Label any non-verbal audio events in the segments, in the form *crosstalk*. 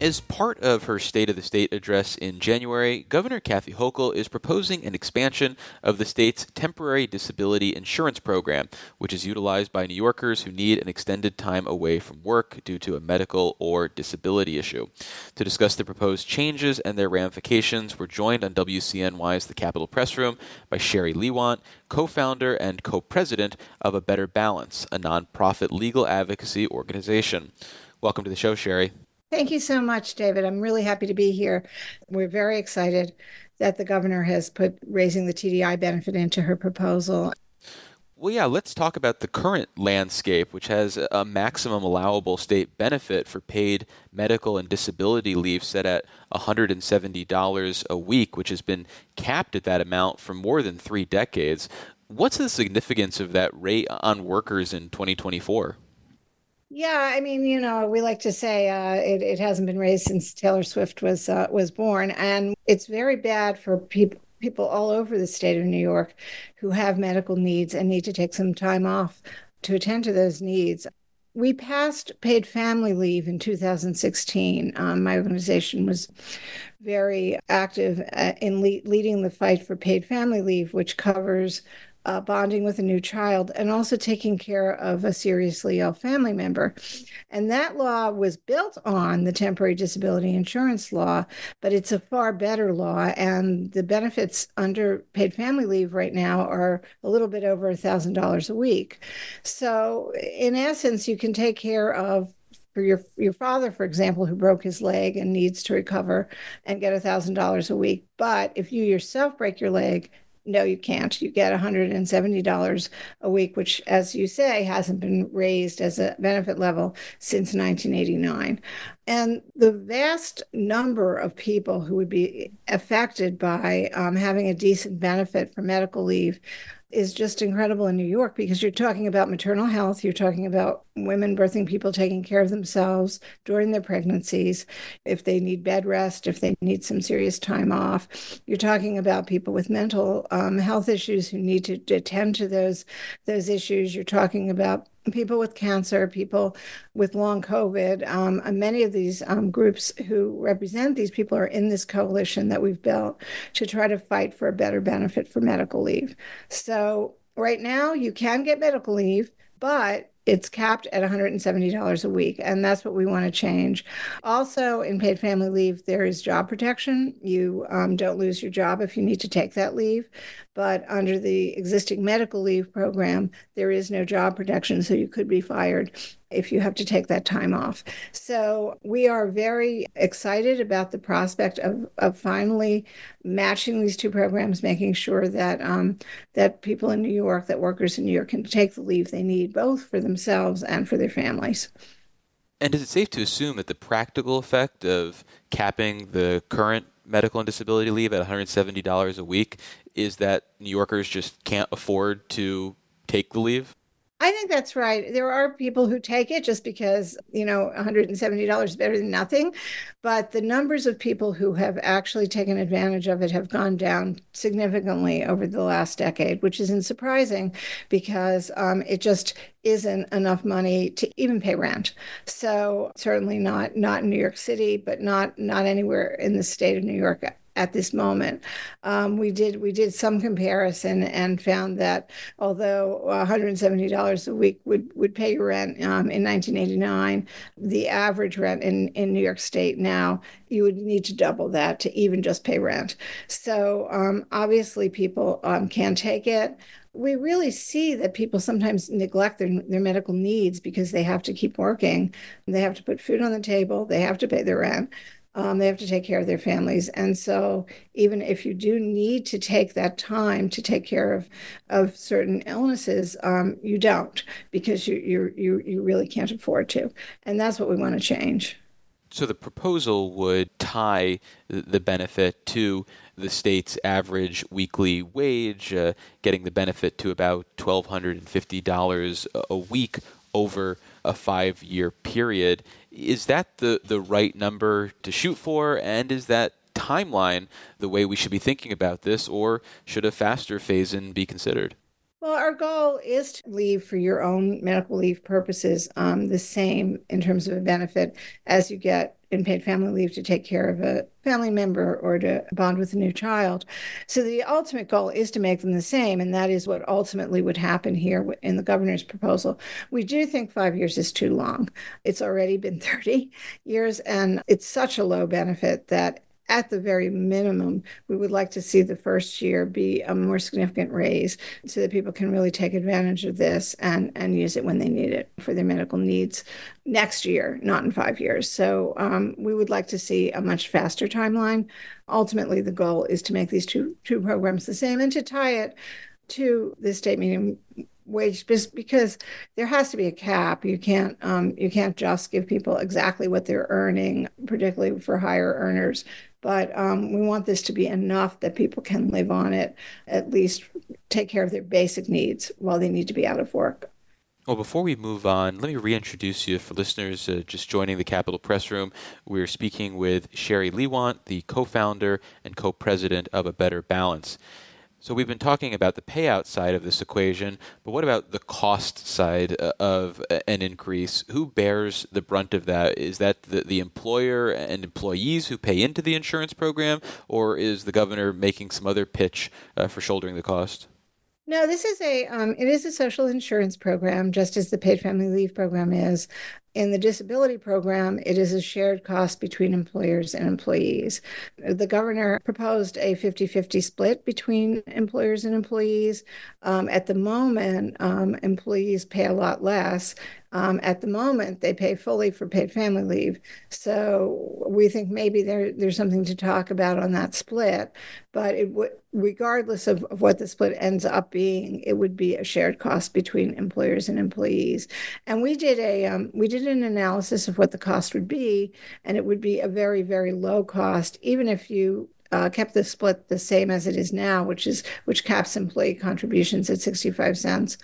As part of her State of the State address in January, Governor Kathy Hochul is proposing an expansion of the state's temporary disability insurance program, which is utilized by New Yorkers who need an extended time away from work due to a medical or disability issue. To discuss the proposed changes and their ramifications, we're joined on WCNY's The Capitol Press Room by Sherry Leiwant, co founder and co president of A Better Balance, a nonprofit legal advocacy organization. Welcome to the show, Sherry. Thank you so much, David. I'm really happy to be here. We're very excited that the governor has put raising the TDI benefit into her proposal. Well, yeah, let's talk about the current landscape, which has a maximum allowable state benefit for paid medical and disability leave set at $170 a week, which has been capped at that amount for more than three decades. What's the significance of that rate on workers in 2024? Yeah, I mean, you know, we like to say uh, it, it hasn't been raised since Taylor Swift was uh, was born, and it's very bad for people people all over the state of New York who have medical needs and need to take some time off to attend to those needs. We passed paid family leave in 2016. Um, my organization was very active uh, in le- leading the fight for paid family leave, which covers uh, bonding with a new child and also taking care of a seriously ill family member. And that law was built on the temporary disability insurance law, but it's a far better law. And the benefits under paid family leave right now are a little bit over $1,000 a week. So, in essence, you can take care of for your your father, for example, who broke his leg and needs to recover and get a thousand dollars a week. But if you yourself break your leg no, you can't. You get $170 a week, which, as you say, hasn't been raised as a benefit level since 1989. And the vast number of people who would be affected by um, having a decent benefit for medical leave is just incredible in New York because you're talking about maternal health, you're talking about women birthing people taking care of themselves during their pregnancies, if they need bed rest, if they need some serious time off. You're talking about people with mental um, health issues who need to attend to those those issues. You're talking about people with cancer, people with long COVID. Um, many of these um, groups who represent these people are in this coalition that we've built to try to fight for a better benefit for medical leave. So, right now, you can get medical leave, but it's capped at $170 a week, and that's what we want to change. Also, in paid family leave, there is job protection. You um, don't lose your job if you need to take that leave. But under the existing medical leave program, there is no job protection, so you could be fired if you have to take that time off. So we are very excited about the prospect of, of finally matching these two programs, making sure that um, that people in New York, that workers in New York can take the leave they need, both for themselves and for their families. And is it safe to assume that the practical effect of capping the current medical and disability leave at $170 a week is that New Yorkers just can't afford to take the leave? I think that's right. There are people who take it just because, you know, $170 is better than nothing. But the numbers of people who have actually taken advantage of it have gone down significantly over the last decade, which isn't surprising because um, it just isn't enough money to even pay rent. So certainly not not in New York City, but not not anywhere in the state of New York at this moment. Um, we did we did some comparison and found that although $170 a week would would pay rent um, in 1989, the average rent in in New York State now you would need to double that to even just pay rent. So um, obviously people um, can take it we really see that people sometimes neglect their, their medical needs because they have to keep working. They have to put food on the table, they have to pay their rent. Um, they have to take care of their families. And so, even if you do need to take that time to take care of, of certain illnesses, um, you don't because you, you, you, you really can't afford to. And that's what we want to change. So, the proposal would tie the benefit to the state's average weekly wage, uh, getting the benefit to about $1,250 a week over a five year period. Is that the, the right number to shoot for? And is that timeline the way we should be thinking about this, or should a faster phase in be considered? Well, our goal is to leave for your own medical leave purposes um, the same in terms of a benefit as you get paid family leave to take care of a family member or to bond with a new child. So the ultimate goal is to make them the same, and that is what ultimately would happen here in the governor's proposal. We do think five years is too long. It's already been *laughs* 30 years, and it's such a low benefit that at the very minimum, we would like to see the first year be a more significant raise so that people can really take advantage of this and, and use it when they need it for their medical needs next year, not in five years. So um, we would like to see a much faster timeline. Ultimately, the goal is to make these two, two programs the same and to tie it to the state minimum wage because there has to be a cap. You can't um, you can't just give people exactly what they're earning, particularly for higher earners. But um, we want this to be enough that people can live on it, at least take care of their basic needs while they need to be out of work. Well, before we move on, let me reintroduce you for listeners uh, just joining the Capitol Press Room. We're speaking with Sherry Leiwant, the co founder and co president of A Better Balance. So we've been talking about the payout side of this equation, but what about the cost side uh, of an increase? Who bears the brunt of that? Is that the, the employer and employees who pay into the insurance program, or is the governor making some other pitch uh, for shouldering the cost? No, this is a um, it is a social insurance program, just as the paid family leave program is. In the disability program, it is a shared cost between employers and employees. The governor proposed a 50 50 split between employers and employees. Um, at the moment, um, employees pay a lot less. Um, at the moment, they pay fully for paid family leave. So we think maybe there, there's something to talk about on that split. But it would, regardless of, of what the split ends up being, it would be a shared cost between employers and employees. And we did a um, we did an analysis of what the cost would be, and it would be a very very low cost, even if you uh, kept the split the same as it is now, which is which caps employee contributions at 65 cents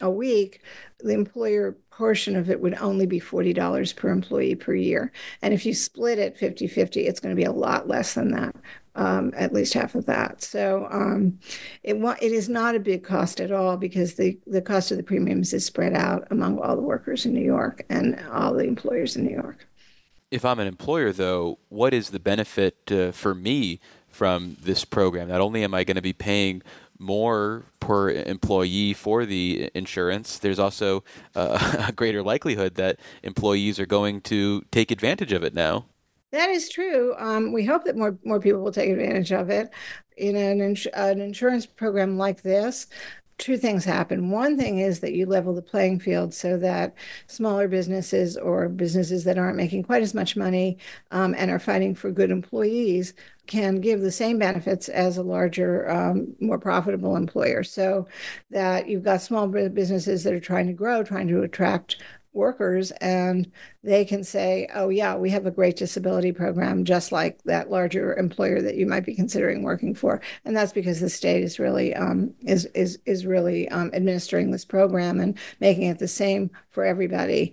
a week, the employer portion of it would only be $40 per employee per year. And if you split it 50 50, it's going to be a lot less than that. Um, at least half of that. So um, it it is not a big cost at all because the the cost of the premiums is spread out among all the workers in New York and all the employers in New York. If I'm an employer, though, what is the benefit uh, for me from this program? Not only am I going to be paying more per employee for the insurance, there's also uh, *laughs* a greater likelihood that employees are going to take advantage of it now. That is true. Um, we hope that more more people will take advantage of it. In an, ins- an insurance program like this, two things happen. One thing is that you level the playing field so that smaller businesses or businesses that aren't making quite as much money um, and are fighting for good employees can give the same benefits as a larger, um, more profitable employer. So that you've got small businesses that are trying to grow, trying to attract workers and they can say oh yeah we have a great disability program just like that larger employer that you might be considering working for. And that's because the state is really um, is is is really um, administering this program and making it the same for everybody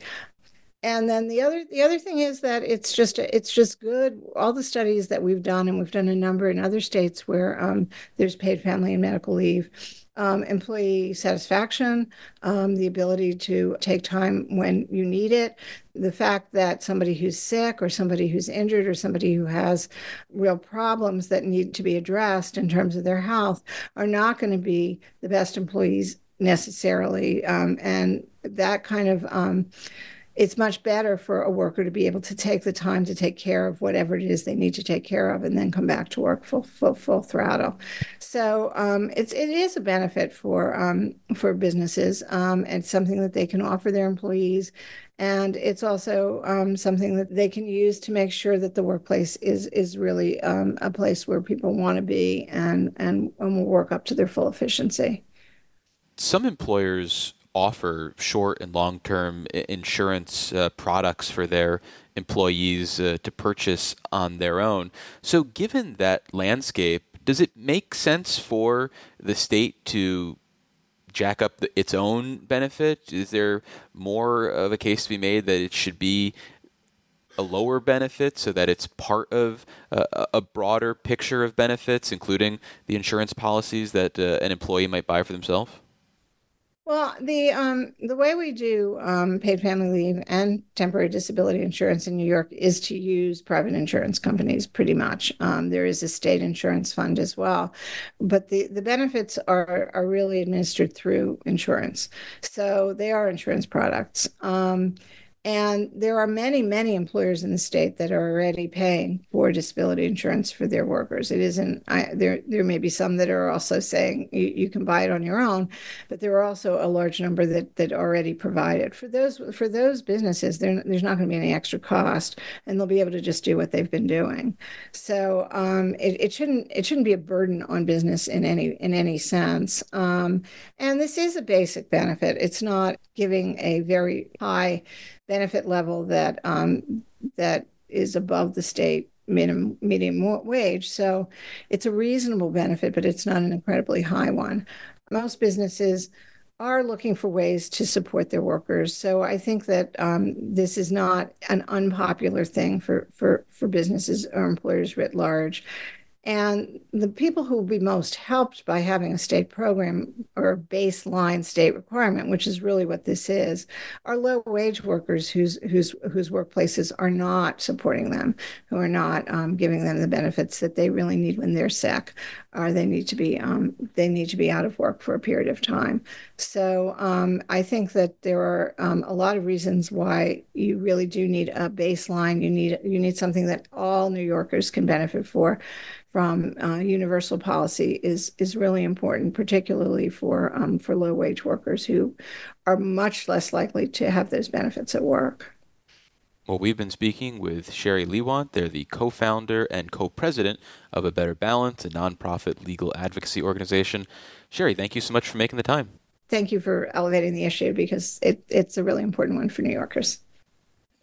and then the other the other thing is that it's just it's just good all the studies that we've done and we've done a number in other states where um, there's paid family and medical leave um, employee satisfaction, um, the ability to take time when you need it, the fact that somebody who's sick or somebody who's injured or somebody who has real problems that need to be addressed in terms of their health are not going to be the best employees necessarily. Um, and that kind of um, it's much better for a worker to be able to take the time to take care of whatever it is they need to take care of and then come back to work full full, full throttle. So um, it's it is a benefit for um, for businesses. Um, it's something that they can offer their employees, and it's also um, something that they can use to make sure that the workplace is is really um, a place where people want to be and and and will work up to their full efficiency. Some employers offer short and long term insurance uh, products for their employees uh, to purchase on their own. So, given that landscape, does it make sense for the state to jack up the, its own benefit? Is there more of a case to be made that it should be a lower benefit so that it's part of uh, a broader picture of benefits, including the insurance policies that uh, an employee might buy for themselves? Well, the um, the way we do um, paid family leave and temporary disability insurance in New York is to use private insurance companies. Pretty much, um, there is a state insurance fund as well, but the the benefits are are really administered through insurance, so they are insurance products. And there are many, many employers in the state that are already paying for disability insurance for their workers. It isn't I, there. There may be some that are also saying you, you, can buy it on your own, but there are also a large number that that already provide it for those for those businesses. There's not going to be any extra cost, and they'll be able to just do what they've been doing. So um, it, it shouldn't it shouldn't be a burden on business in any in any sense. Um, and this is a basic benefit. It's not giving a very high benefit level that um, that is above the state minimum medium wage. So it's a reasonable benefit, but it's not an incredibly high one. Most businesses are looking for ways to support their workers. So I think that um, this is not an unpopular thing for for for businesses or employers writ large. And the people who will be most helped by having a state program or baseline state requirement, which is really what this is, are low wage workers whose whose whose workplaces are not supporting them, who are not um, giving them the benefits that they really need when they're sick, or they need to be um, they need to be out of work for a period of time. So um, I think that there are um, a lot of reasons why you really do need a baseline. You need you need something that all New Yorkers can benefit for from uh, universal policy is is really important, particularly for um, for low wage workers who are much less likely to have those benefits at work. Well, we've been speaking with Sherry Leiwant. They're the co founder and co president of A Better Balance, a nonprofit legal advocacy organization. Sherry, thank you so much for making the time. Thank you for elevating the issue because it, it's a really important one for New Yorkers.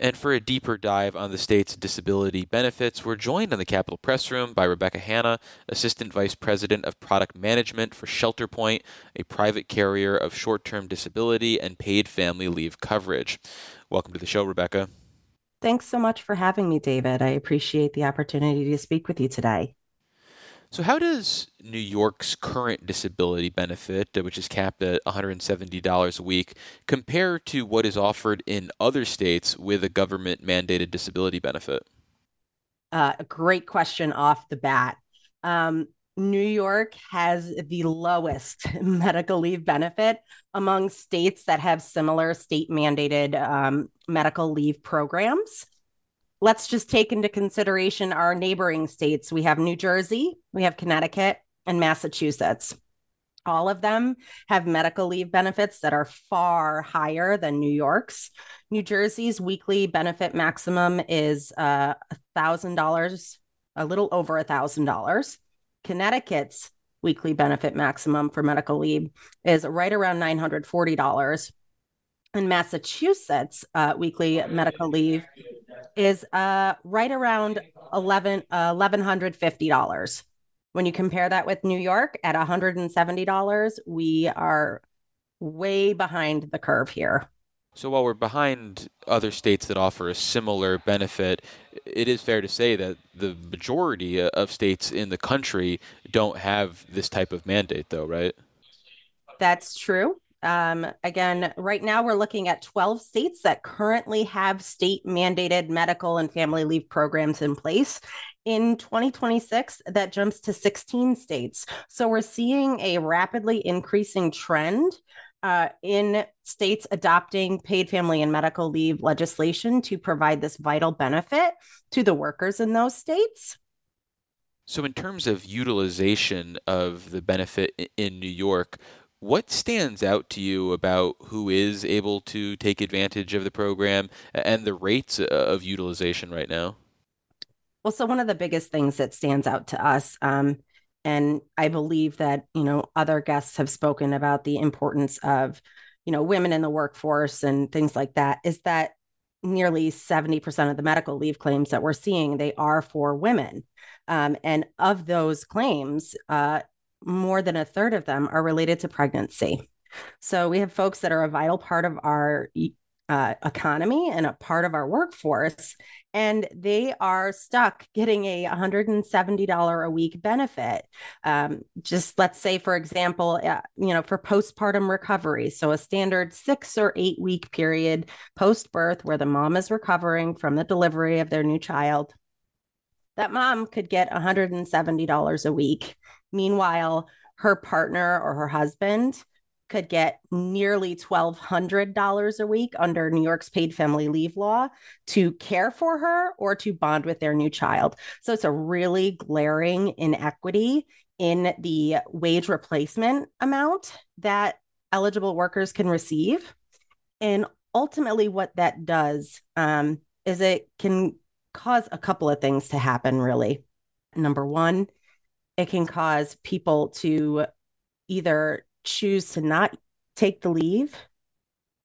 And for a deeper dive on the state's disability benefits, we're joined in the Capitol Press Room by Rebecca Hanna, Assistant Vice President of Product Management for ShelterPoint, a private carrier of short term disability and paid family leave coverage. Welcome to the show, Rebecca. Thanks so much for having me, David. I appreciate the opportunity to speak with you today. So, how does New York's current disability benefit, uh, which is capped at $170 a week, compare to what is offered in other states with a government mandated disability benefit? Uh, a great question off the bat. Um, New York has the lowest *laughs* medical leave benefit among states that have similar state mandated um, medical leave programs let's just take into consideration our neighboring states. We have New Jersey, we have Connecticut, and Massachusetts. All of them have medical leave benefits that are far higher than New York's. New Jersey's weekly benefit maximum is uh, $1,000, a little over $1,000. Connecticut's weekly benefit maximum for medical leave is right around $940. In Massachusetts, uh, weekly medical leave is uh, right around 11 uh, $1,150. When you compare that with New York at $170, we are way behind the curve here. So while we're behind other states that offer a similar benefit, it is fair to say that the majority of states in the country don't have this type of mandate, though, right? That's true. Um, again, right now we're looking at 12 states that currently have state mandated medical and family leave programs in place. In 2026, that jumps to 16 states. So we're seeing a rapidly increasing trend uh, in states adopting paid family and medical leave legislation to provide this vital benefit to the workers in those states. So, in terms of utilization of the benefit in New York, what stands out to you about who is able to take advantage of the program and the rates of utilization right now? Well, so one of the biggest things that stands out to us, um, and I believe that you know other guests have spoken about the importance of you know women in the workforce and things like that, is that nearly 70% of the medical leave claims that we're seeing they are for women um, and of those claims uh, more than a third of them are related to pregnancy. So we have folks that are a vital part of our uh, economy and a part of our workforce and they are stuck getting a $170 a week benefit um, just let's say for example uh, you know for postpartum recovery so a standard six or eight week period post birth where the mom is recovering from the delivery of their new child that mom could get $170 a week meanwhile her partner or her husband could get nearly $1,200 a week under New York's paid family leave law to care for her or to bond with their new child. So it's a really glaring inequity in the wage replacement amount that eligible workers can receive. And ultimately, what that does um, is it can cause a couple of things to happen, really. Number one, it can cause people to either choose to not take the leave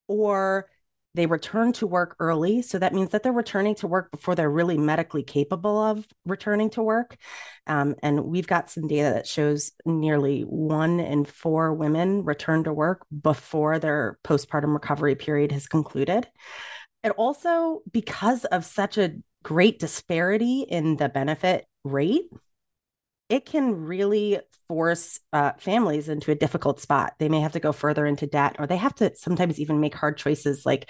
or they return to work early. So that means that they're returning to work before they're really medically capable of returning to work. Um, and we've got some data that shows nearly one in four women return to work before their postpartum recovery period has concluded. And also, because of such a great disparity in the benefit rate, it can really force uh, families into a difficult spot. They may have to go further into debt, or they have to sometimes even make hard choices like,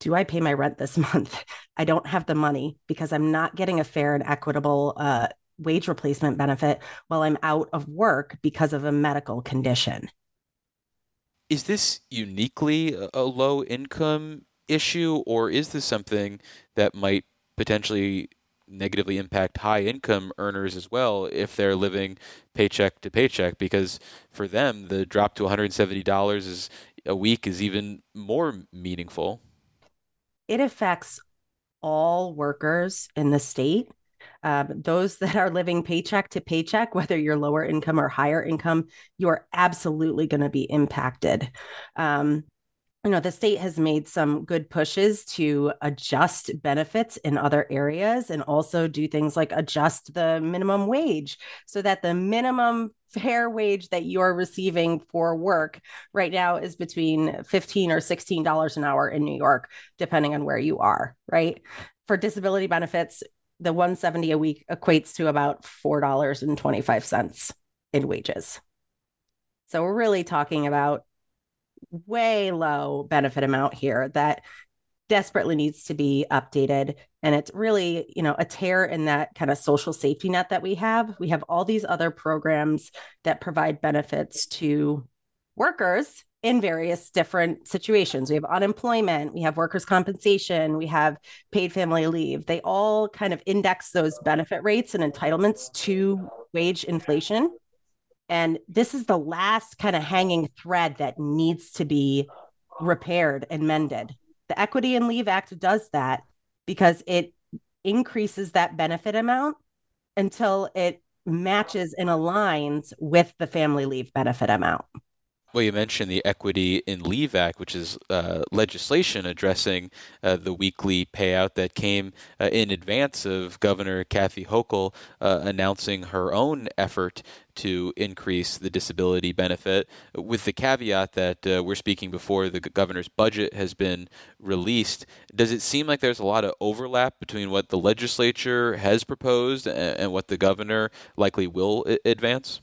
do I pay my rent this *laughs* month? I don't have the money because I'm not getting a fair and equitable uh, wage replacement benefit while I'm out of work because of a medical condition. Is this uniquely a low income issue, or is this something that might potentially negatively impact high income earners as well if they're living paycheck to paycheck because for them the drop to $170 is a week is even more meaningful. It affects all workers in the state. Um, those *laughs* that are living paycheck to paycheck whether you're lower income or higher income you're absolutely going to be impacted. Um, you know the state has made some good pushes to adjust benefits in other areas and also do things like adjust the minimum wage so that the minimum fair wage that you're receiving for work right now is between 15 or 16 dollars an hour in New York depending on where you are right? For disability benefits the 170 a week equates to about $4.25 in wages. So we're really talking about way low benefit amount here that desperately needs to be updated. And it's really you know a tear in that kind of social safety net that we have. We have all these other programs that provide benefits to workers in various different situations. We have unemployment we have workers compensation we have paid family leave. They all kind of index those benefit rates and entitlements to wage inflation and this is the last kind of hanging thread that needs to be repaired and mended. The Equity and Leave Act does that because it increases that benefit amount until it matches and aligns with the family leave benefit amount. Well, you mentioned the Equity in Leave Act, which is uh, legislation addressing uh, the weekly payout that came uh, in advance of Governor Kathy Hochul uh, announcing her own effort to increase the disability benefit, with the caveat that uh, we're speaking before the governor's budget has been released. Does it seem like there's a lot of overlap between what the legislature has proposed and, and what the governor likely will I- advance?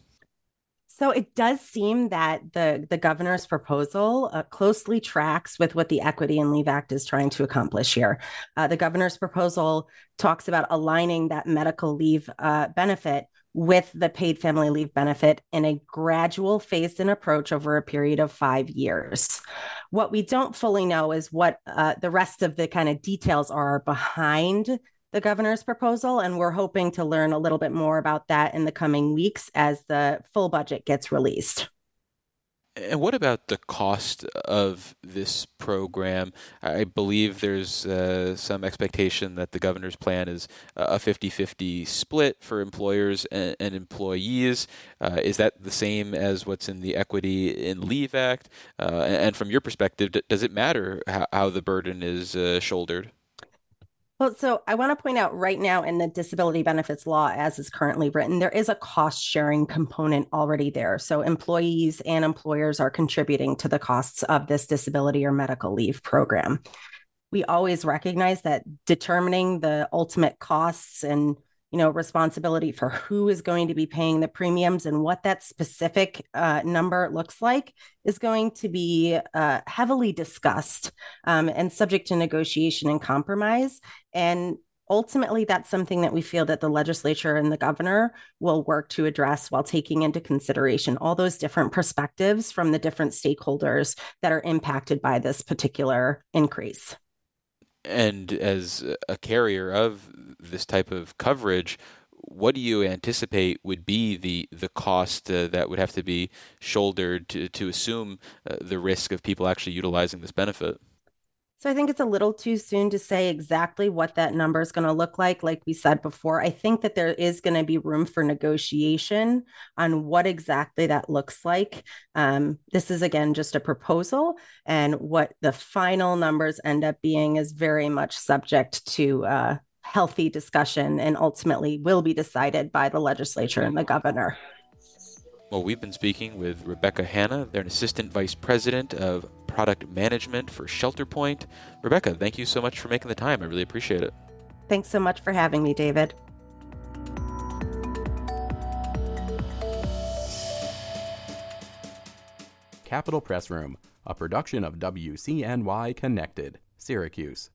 So it does seem that the the governor's proposal uh, closely tracks with what the Equity and Leave Act is trying to accomplish here. Uh, the governor's proposal talks about aligning that medical leave uh, benefit with the paid family leave benefit in a gradual phased in approach over a period of five years. What we don't fully know is what uh, the rest of the kind of details are behind the governor's proposal. And we're hoping to learn a little bit more about that in the coming weeks as the full budget gets released. And what about the cost of this program? I believe there's uh, some expectation that the governor's plan is a 50 50 split for employers and, and employees. Uh, is that the same as what's in the Equity in Leave Act? Uh, and, from your perspective, does it matter how, how the burden is uh, shouldered? Well, so I want to point out right now in the disability benefits law, as is currently written, there is a cost sharing component already there. So employees and employers are contributing to the costs of this disability or medical leave program. we always recognize that determining the ultimate costs and you know responsibility for who is going to be paying the premiums and what that specific uh, number looks like is going to be uh, heavily discussed um, and subject to negotiation and compromise. And ultimately that's something that we feel that the legislature and the governor will work to address while taking into consideration all those different perspectives from the different stakeholders that are impacted by this particular increase and as a carrier of this type of coverage, what do you anticipate would be the the cost uh, that would have to be shouldered to to assume uh, the risk of people actually utilizing this benefit? So I think it's a little too soon to say exactly what that number is going to look like. Like we said before, I think that there is going to be room for negotiation on what exactly that looks like. Um, this is, again, just a proposal, and what the final numbers end up being is very much subject to uh, healthy discussion and ultimately will be decided by the legislature and the governor. Well, we've been speaking with Rebecca Hanna. They're an assistant vice president of product management for ShelterPoint. Rebecca, thank you so much for making the time. I really appreciate it. Thanks so much for having me, David. Capitol Press Room, a production of WCNY Connected, Syracuse.